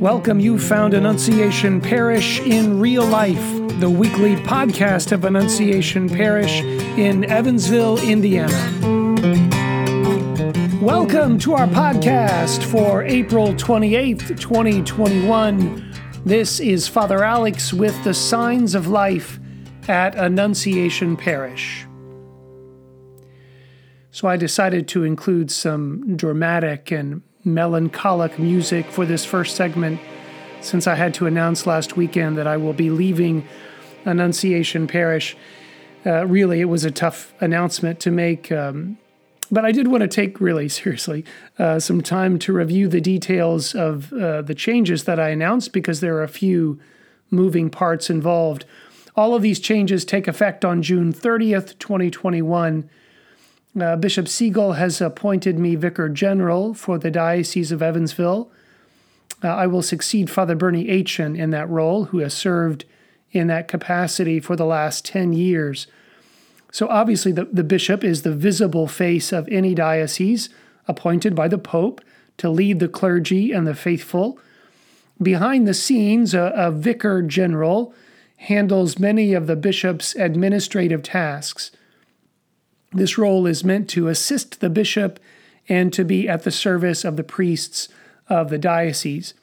Welcome, you found Annunciation Parish in real life, the weekly podcast of Annunciation Parish in Evansville, Indiana. Welcome to our podcast for April 28th, 2021. This is Father Alex with the Signs of Life at Annunciation Parish. So I decided to include some dramatic and melancholic music for this first segment since I had to announce last weekend that I will be leaving Annunciation Parish. Uh, really, it was a tough announcement to make, um, but I did want to take really seriously uh, some time to review the details of uh, the changes that I announced because there are a few moving parts involved. All of these changes take effect on June 30th, 2021. Uh, Bishop Siegel has appointed me Vicar General for the Diocese of Evansville. Uh, I will succeed Father Bernie Etienne in that role, who has served in that capacity for the last 10 years. So, obviously, the, the bishop is the visible face of any diocese appointed by the Pope to lead the clergy and the faithful. Behind the scenes, a, a vicar general handles many of the bishop's administrative tasks. This role is meant to assist the bishop and to be at the service of the priests of the diocese.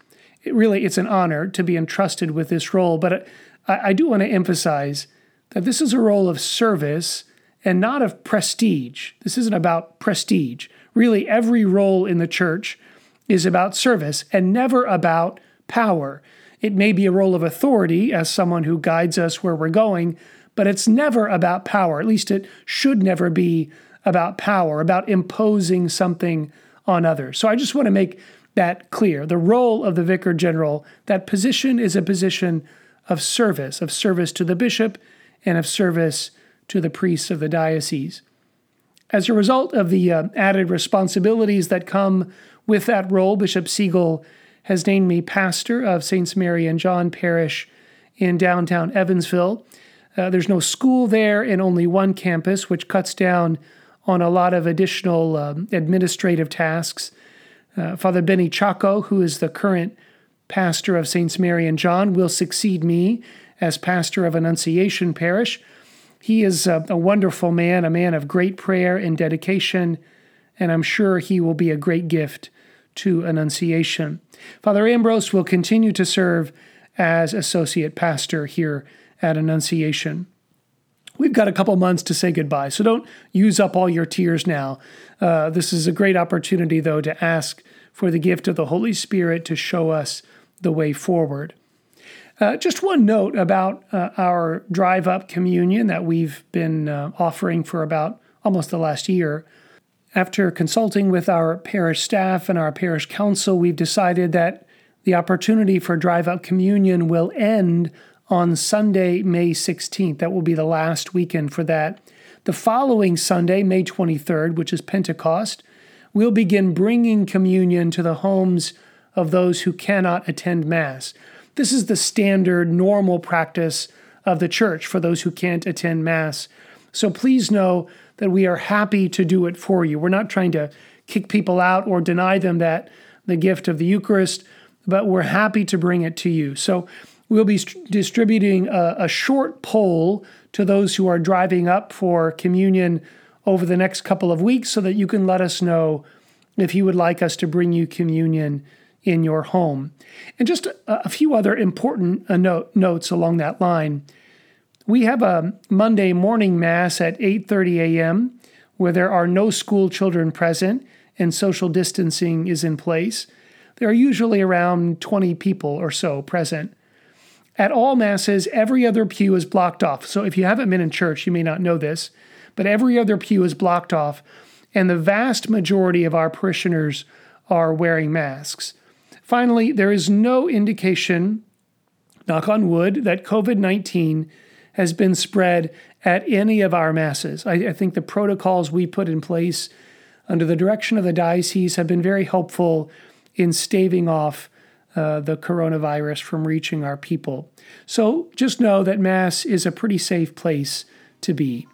It really, it's an honor to be entrusted with this role, but I, I do want to emphasize that this is a role of service and not of prestige. This isn't about prestige. Really, every role in the church is about service and never about power. It may be a role of authority as someone who guides us where we're going, but it's never about power. At least it should never be about power, about imposing something on others. So I just want to make that clear. The role of the vicar general, that position is a position of service, of service to the bishop and of service to the priests of the diocese. As a result of the uh, added responsibilities that come with that role, Bishop Siegel has named me pastor of Saints Mary and John Parish in downtown Evansville. Uh, there's no school there and only one campus, which cuts down on a lot of additional um, administrative tasks. Uh, Father Benny Chaco, who is the current pastor of Saints Mary and John, will succeed me as pastor of Annunciation Parish. He is a, a wonderful man, a man of great prayer and dedication, and I'm sure he will be a great gift to Annunciation. Father Ambrose will continue to serve as associate pastor here at Annunciation. We've got a couple months to say goodbye, so don't use up all your tears now. Uh, this is a great opportunity, though, to ask for the gift of the Holy Spirit to show us the way forward. Uh, just one note about uh, our drive up communion that we've been uh, offering for about almost the last year. After consulting with our parish staff and our parish council, we've decided that the opportunity for drive up communion will end on Sunday, May 16th. That will be the last weekend for that. The following Sunday, May 23rd, which is Pentecost, we'll begin bringing communion to the homes of those who cannot attend Mass. This is the standard, normal practice of the church for those who can't attend Mass. So please know that we are happy to do it for you. We're not trying to kick people out or deny them that the gift of the Eucharist, but we're happy to bring it to you. So We'll be st- distributing a, a short poll to those who are driving up for communion over the next couple of weeks so that you can let us know if you would like us to bring you communion in your home. And just a, a few other important uh, note, notes along that line. We have a Monday morning mass at 8:30 a.m. where there are no school children present and social distancing is in place. There are usually around 20 people or so present. At all Masses, every other pew is blocked off. So if you haven't been in church, you may not know this, but every other pew is blocked off, and the vast majority of our parishioners are wearing masks. Finally, there is no indication, knock on wood, that COVID 19 has been spread at any of our masses. I, I, think the protocols we put in place under the direction of the diocese have been very helpful in staving off uh, the coronavirus from reaching our people. So just know that Mass is a pretty safe place to be.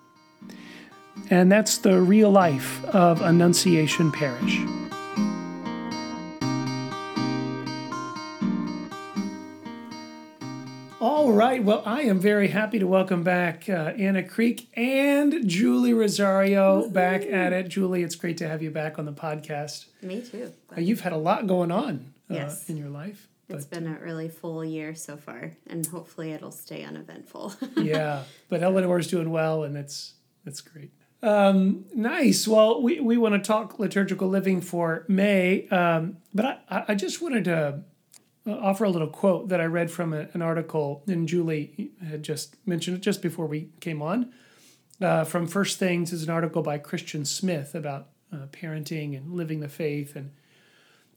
And that's the real life of Annunciation Parish. All right. Well, I am very happy to welcome back uh, Anna Creek and Julie Rosario Woo-hoo. back at it. Julie, it's great to have you back on the podcast. Me too. Uh, you've had a lot going on yes. in your life. It's been a really full year so far, and hopefully it'll stay uneventful. yeah, but Eleanor's doing well, and it's that's great. Um, nice. Well, we, we want to talk liturgical living for May, um, but I, I just wanted to uh, offer a little quote that I read from a, an article, and Julie had just mentioned it just before we came on. Uh, from First Things is an article by Christian Smith about uh, parenting and living the faith, and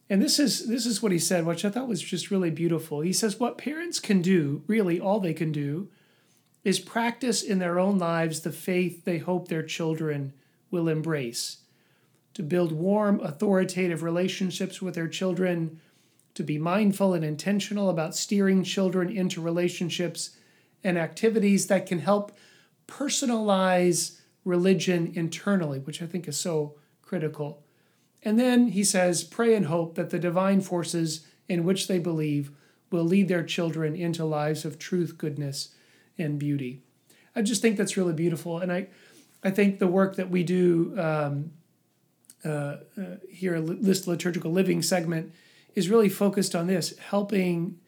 and this is this is what he said, which I thought was just really beautiful. He says, "What parents can do, really, all they can do, is practice in their own lives the faith they hope their children will embrace." To build warm, authoritative relationships with their children, to be mindful and intentional about steering children into relationships and activities that can help personalize religion internally, which I think is so critical. And then he says, pray and hope that the divine forces in which they believe will lead their children into lives of truth, goodness, and beauty. I just think that's really beautiful. And I, I think the work that we do um, uh, uh, here, this liturgical living segment, is really focused on this, helping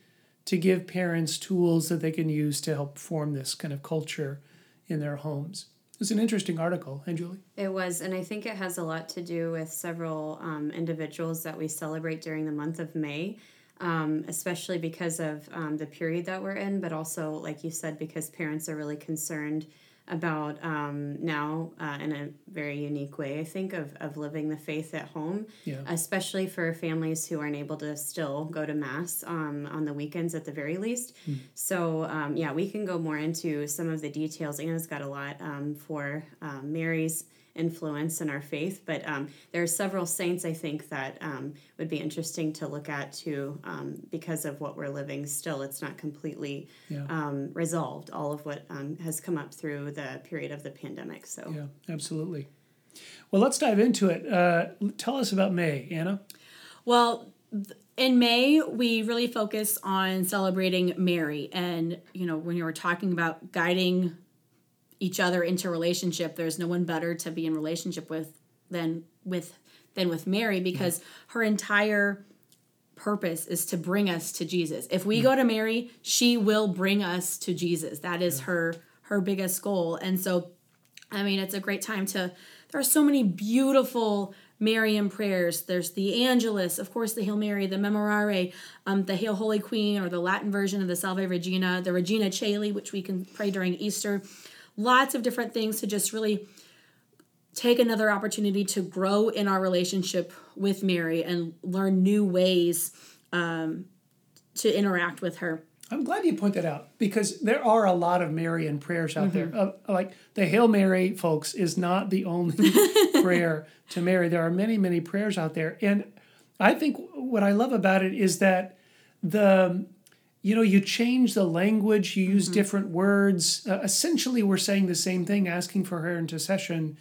to give parents tools that they can use to help form this kind of culture in their homes. It's an interesting article, and Julie? It was, and I think it has a lot to do with several um, individuals that we celebrate during the month of May, um, especially because of um, the period that we're in, but also, like you said, because parents are really concerned about um, now uh, in a very unique way, I think, of, of living the faith at home, yeah. especially for families who aren't able to still go to Mass um, on the weekends at the very least. Mm. So, um, yeah, we can go more into some of the details. Anna's got a lot um, for um, Mary's influence in our faith. But um, there are several saints I think that um, would be interesting to look at too, um, because of what we're living still. It's not completely yeah. Um, resolved, all of what um, has come up through the period of the pandemic. So, yeah, absolutely. Well, let's dive into it. Uh, tell us about May, Anna. Well, in May, we really focus on celebrating Mary. And, you know, when you were talking about guiding each other into relationship there's no one better to be in relationship with than with than with mary because her entire purpose is to bring us to jesus. If we go to mary she will bring us to jesus. That is her her biggest goal. And so i mean it's a great time to there are so many beautiful Marian prayers. There's the Angelus, of course, the Hail Mary, the Memorare, um, the Hail Holy Queen, or the Latin version of the Salve Regina, the Regina Caeli, which we can pray during Easter lots of different things to just really take another opportunity to grow in our relationship with Mary and learn new ways um, to interact with her. I'm glad you point that out because there are a lot of Marian prayers out mm-hmm. there. Uh, like the Hail Mary, folks, is not the only prayer to Mary. There are many, many prayers out there. And I think what I love about it is that the you know you change the language you use mm-hmm. different words uh, essentially we're saying the same thing asking for her intercession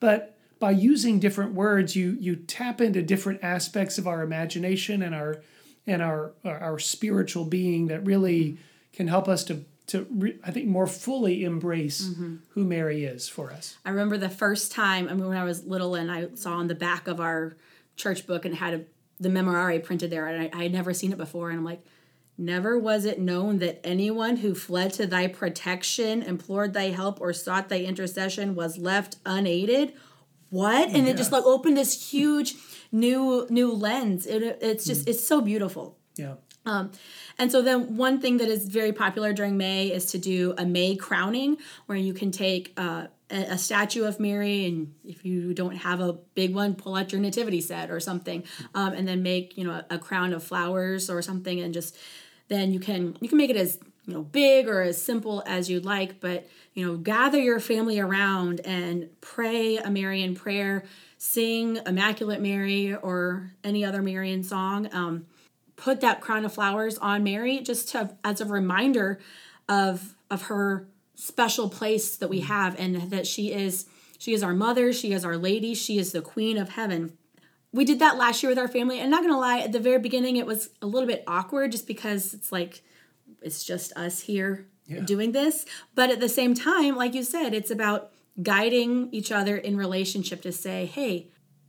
but by using different words you you tap into different aspects of our imagination and our and our our spiritual being that really can help us to to re, I think more fully embrace mm-hmm. who Mary is for us. I remember the first time I mean when I was little and I saw on the back of our church book and had a, the memorare printed there and I, I had never seen it before and I'm like Never was it known that anyone who fled to thy protection, implored thy help, or sought thy intercession was left unaided. What? And it just like opened this huge new new lens. It, it's just mm. it's so beautiful. Yeah. Um, and so then one thing that is very popular during May is to do a May crowning, where you can take uh, a, a, statue of Mary, and if you don't have a big one, pull out your nativity set or something, um, and then make you know a, a crown of flowers or something, and just then you can you can make it as you know big or as simple as you'd like but you know gather your family around and pray a marian prayer sing immaculate mary or any other marian song. Um, put that crown of flowers on mary just to, as a reminder of of her special place that we have and that she is she is our mother she is our lady she is the queen of heaven we did that last year with our family and not gonna lie at the very beginning it was a little bit awkward just because it's like it's just us here yeah. doing this. But at the same time, like you said, it's about guiding each other in relationship to say, hey,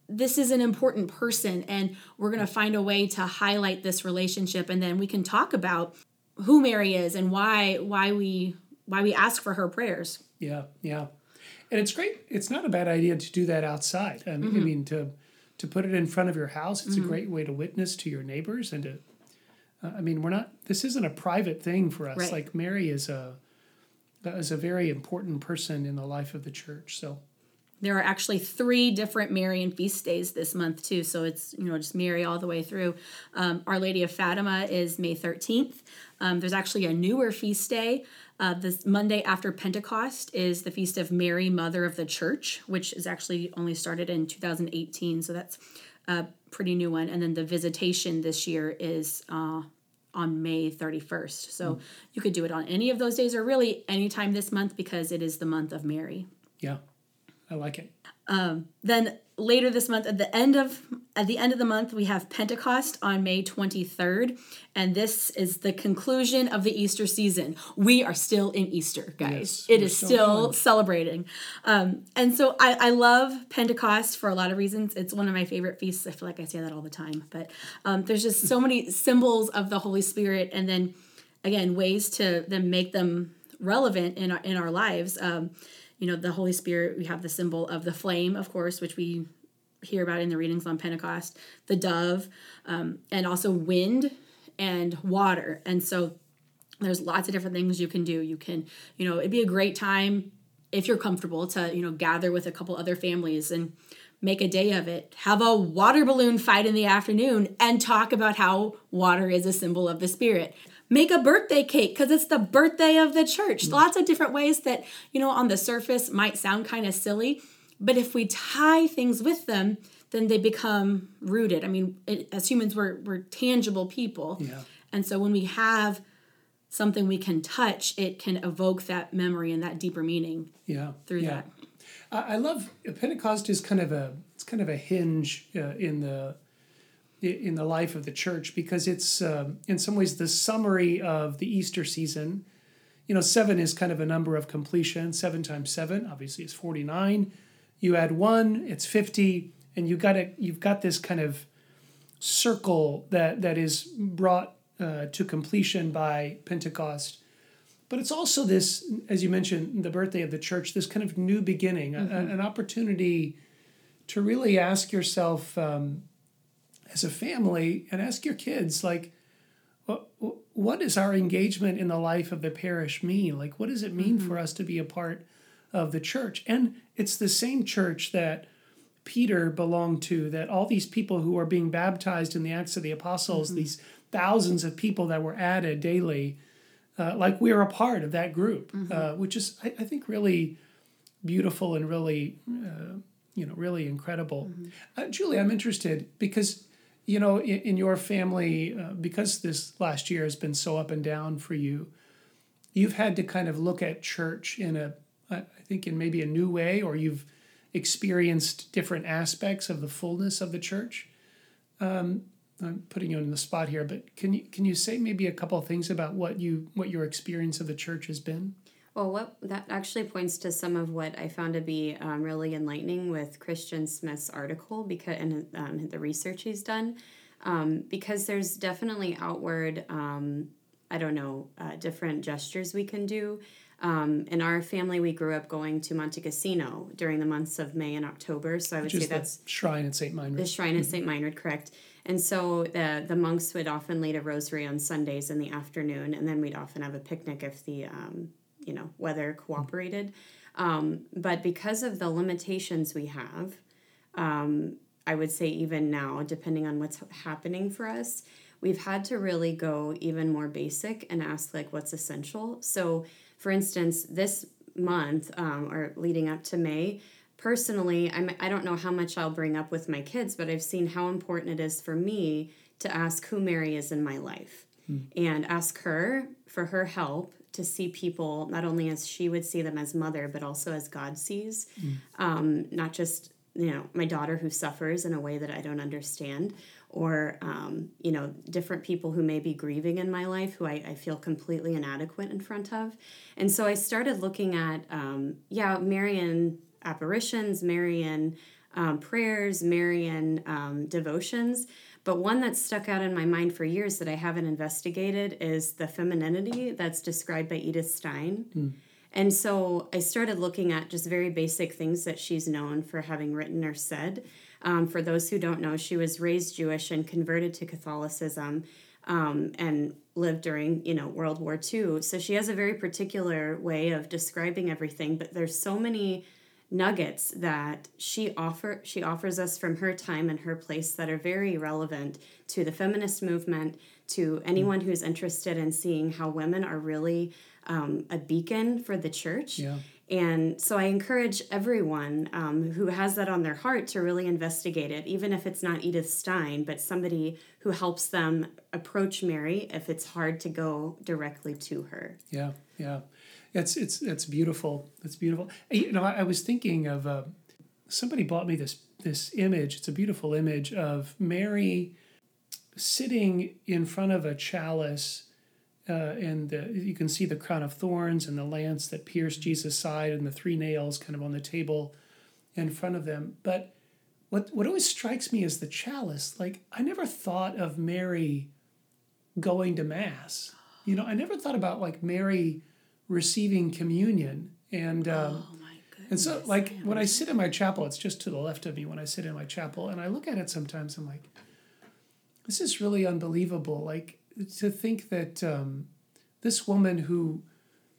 this is an important person and we're going to find a way to highlight this relationship and then we can talk about who Mary is and why why we why we ask for her prayers. Yeah, yeah. And it's great. It's not a bad idea to do that outside. I mean, mm-hmm. I mean to to put it in front of your house. It's mm-hmm. a great way to witness to your neighbors and to. Uh, I mean, we're not. This isn't a private thing for us. Right. Like Mary is a is a very important person in the life of the church. So. There are actually three different Marian feast days this month too, so it's you know just Mary all the way through. Um, Our Lady of Fatima is May thirteenth. Um, there's actually a newer feast day uh, this Monday after Pentecost is the Feast of Mary, Mother of the Church, which is actually only started in 2018. So that's a pretty new one. And then the Visitation this year is uh, on May 31st. So mm. you could do it on any of those days or really anytime this month because it is the month of Mary. Yeah, I like it. Um, then later this month at the end of at the end of the month we have pentecost on may 23rd and this is the conclusion of the easter season. We are still in easter guys. Yes, it is still celebrating. Um, and so I, I love pentecost for a lot of reasons. It's one of my favorite feasts. I feel like i say that all the time but um, there's just so many symbols of the holy spirit and then again ways to then make them relevant in our in our lives. Um, you know, the Holy Spirit, we have the symbol of the flame, of course, which we hear about in the readings on Pentecost, the dove, um, and also wind and water. And so there's lots of different things you can do. You can, you know, it'd be a great time if you're comfortable to, you know, gather with a couple other families and make a day of it. Have a water balloon fight in the afternoon and talk about how water is a symbol of the Spirit make a birthday cake because it's the birthday of the church. Mm. Lots of different ways that, you know, on the surface might sound kind of silly, but if we tie things with them, then they become rooted. I mean, it, as humans, we're, we're tangible people. Yeah. And so when we have something we can touch, it can evoke that memory and that deeper meaning. Yeah. Through yeah. that. I love Pentecost is kind of a it's kind of a hinge uh, in the in the life of the church because it's um, in some ways the summary of the Easter season. You know, seven is kind of a number of completion. Seven times seven, obviously, is forty-nine. You add one, it's fifty, and you got it. You've got this kind of circle that that is brought uh, to completion by Pentecost. But it's also this, as you mentioned, the birthday of the church. This kind of new beginning, mm-hmm. a, an opportunity to really ask yourself. Um, as a family and ask your kids like what, what does our engagement in the life of the parish mean like what does it mean mm-hmm. for us to be a part of the church and it's the same church that peter belonged to that all these people who are being baptized in the acts of the apostles mm-hmm. these thousands of people that were added daily uh, like we're a part of that group mm-hmm. uh, which is I, I, think really beautiful and really uh, you know really incredible mm-hmm. uh, julie i'm interested because you know, in, in your family, uh, because this last year has been so up and down for you, you've had to kind of look at church in a, I think, in maybe a new way, or you've experienced different aspects of the fullness of the church. Um, I'm putting you on the spot here, but can you can you say maybe a couple of things about what you what your experience of the church has been? Well, what that actually points to some of what I found to be um, really enlightening with Christian Smith's article because and um, the research he's done, um, because there's definitely outward, um, I don't know, uh, different gestures we can do. Um, in our family, we grew up going to Monte Cassino during the months of May and October. So I would Which say that's shrine at Saint Meinrad. The shrine at Saint Meinrad, correct. And so the the monks would often lead a rosary on Sundays in the afternoon, and then we'd often have a picnic if the um, you know weather cooperated. Um, but because of the limitations we have um, i would say even now depending on what's happening for us we've had to really go even more basic and ask like what's essential. So for instance this month um, or leading up to may personally I'm, i don't know how much i'll bring up with my kids but i've seen how important it is for me to ask who mary is in my life hmm. and ask her for her help to see people not only as she would see them as mother, but also as God sees. Mm. Um, not just you know my daughter who suffers in a way that I don't understand, or um, you know different people who may be grieving in my life who I, I feel completely inadequate in front of, and so I started looking at um, yeah Marian apparitions, Marian um, prayers, Marian um, devotions. But one that stuck out in my mind for years that I haven't investigated is the femininity that's described by Edith Stein. Mm. And so I started looking at just very basic things that she's known for having written or said. Um, for those who don't know, she was raised Jewish and converted to Catholicism um, and lived during you know World War II. So she has a very particular way of describing everything. But there's so many nuggets that she offer she offers us from her time and her place that are very relevant to the feminist movement to anyone who's interested in seeing how women are really um, a beacon for the church. Yeah. and so i encourage everyone um, who has that on their heart to really investigate it even if it's not edith stein but somebody who helps them approach mary if it's hard to go directly to her. Yeah yeah it's it's it's beautiful. It's beautiful. You know, I, I was thinking of uh, somebody bought me this this image. It's a beautiful image of Mary sitting in front of a chalice, uh, and the, you can see the crown of thorns and the lance that pierced Jesus' side, and the three nails kind of on the table in front of them. But what what always strikes me is the chalice. Like I never thought of Mary going to mass. You know, I never thought about like Mary receiving communion. And um, oh and so like when I sit in my chapel, it's just to the left of me when I sit in my chapel, and I look at it sometimes. I'm like, this is really unbelievable. Like to think that um, this woman who,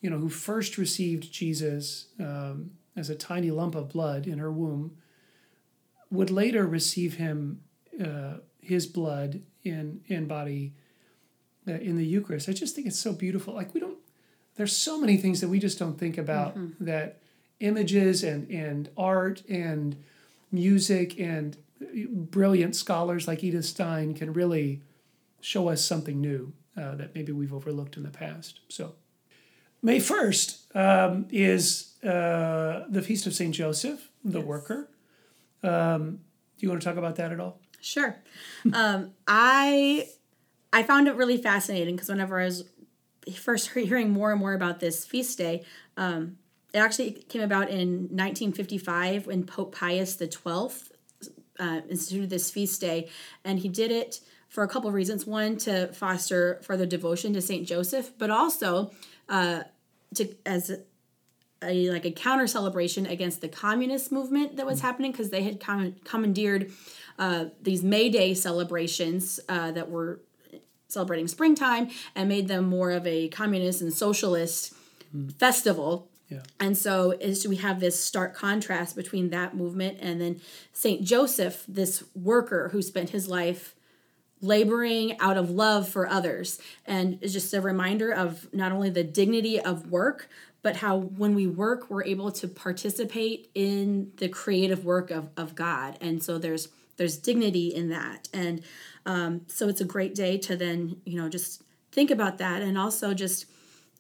you know, who first received Jesus um, as a tiny lump of blood in her womb, would later receive him, uh, his blood in in body, uh, in the Eucharist. I just think it's so beautiful. Like we don't there's so many things that we just don't think about mm-hmm. that images and and art and music and brilliant scholars like Edith Stein can really show us something new uh, that maybe we've overlooked in the past. So, May 1st um, is uh, the Feast of St. Joseph, the yes. worker. Um, do you want to talk about that at all? Sure. um, I I found it really fascinating because whenever I was first hearing more and more about this feast day, um, it actually came about in 1955 when Pope Pius XII uh, instituted this feast day, and he did it for a couple of reasons. One, to foster further devotion to Saint Joseph, but also uh, to as a like a counter celebration against the communist movement that was happening because they had com- commandeered uh, these May Day celebrations uh, that were celebrating springtime and made them more of a communist and socialist mm. festival. Yeah. And so is we have this stark contrast between that movement and then Saint Joseph, this worker who spent his life laboring out of love for others. And it's just a reminder of not only the dignity of work, but how when we work, we're able to participate in the creative work of, of God. And so there's there's dignity in that. And um, so it's a great day to then, you know, just think about that and also just,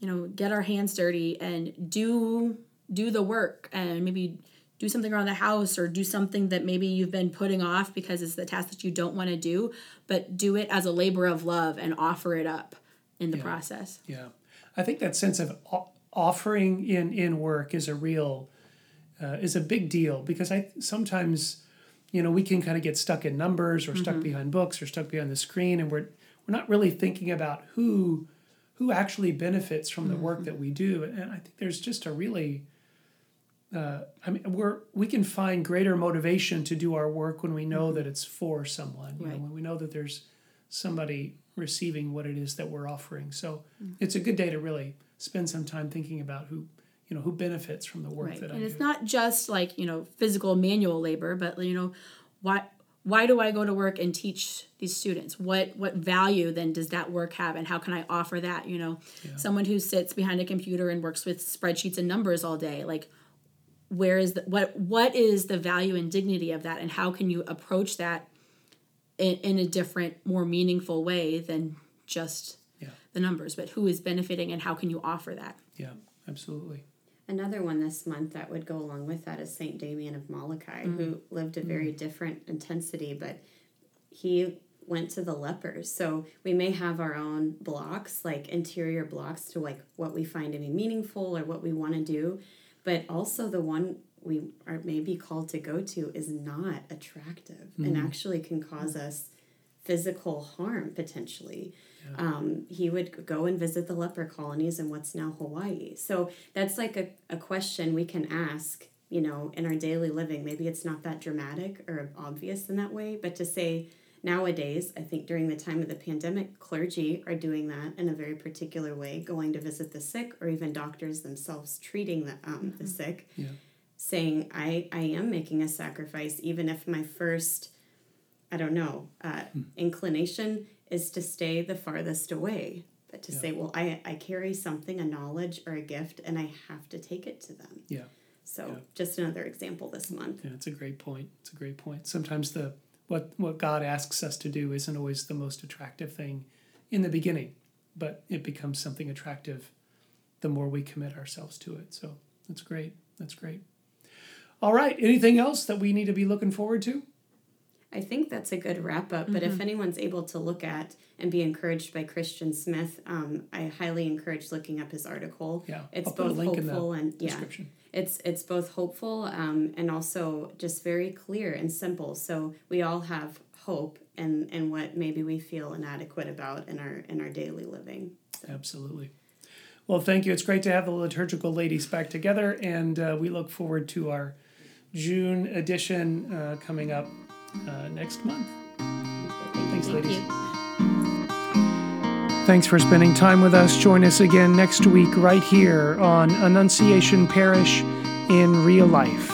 you know, get our hands dirty and do do the work and maybe do something around the house or do something that maybe you've been putting off because it's the task that you don't want to do, but do it as a labor of love and offer it up in the yeah. process. Yeah. I think that sense of offering in in work is a real uh, is a big deal because I sometimes you know we can kind of get stuck in numbers or stuck mm-hmm. behind books or stuck behind the screen and we're we're not really thinking about who who actually benefits from the mm-hmm. work that we do and i think there's just a really uh, I mean, we're we can find greater motivation to do our work when we know mm-hmm. that it's for someone. You right. know, when we know that there's somebody receiving what it is that we're offering. So mm-hmm. it's a good day to really spend some time thinking about who you know who benefits from the work right. that and I do. And it's not just like you know physical manual labor, but you know why why do I go to work and teach these students? What what value then does that work have, and how can I offer that? You know, yeah. someone who sits behind a computer and works with spreadsheets and numbers all day, like where is the what what is the value and dignity of that, and how can you approach that in, in a different, more meaningful way than just yeah. the numbers? But who is benefiting, and how can you offer that? Yeah, absolutely Another one this month that would go along with that is Saint Damien of Molokai, who mm. lived a mm. very different intensity, but he went to the lepers. So we may have our own blocks, like interior blocks to like what we find to be meaningful or what we want to do, but also the one we are maybe called to go to is not attractive and mm. actually can cause us physical harm potentially. Um, he would go and visit the leper colonies in what's now Hawaii. So that's like a, a question we can ask, you know, in our daily living. Maybe it's not that dramatic or obvious in that way, but to say nowadays, I think during the time of the pandemic, clergy are doing that in a very particular way, going to visit the sick or even doctors themselves treating the, um, the sick, Yeah. saying, I, I am making a sacrifice, even if my first I don't know, uh, inclination is to stay the farthest away. But to say, well, I, I carry something, a knowledge or a gift, and I have to take it to them. Yeah. So Yeah. just another example this month. Yeah, it's a great point. It's a great point. Sometimes the what what God asks us to do isn't always the most attractive thing in the beginning, but it becomes something attractive the more we commit ourselves to it. So that's great. That's great. All right. Anything else that we need to be looking forward to? I think that's a good wrap up. But if anyone's able to look at and be encouraged by Christian Smith, um, I highly encourage looking up his article. Yeah, it's I'll put a both link in the hopeful and yeah, it's it's both hopeful um, and also just very clear and simple. So we all have hope and and what maybe we feel inadequate about in our in our daily living. Absolutely. Well, thank you. It's great to have the liturgical ladies back together, and uh, we look forward to our June edition uh, coming up uh, next month. Thanks, Thank ladies. you. Thanks for spending time with us. Join us again next week, right here on Annunciation Parish in Real Life.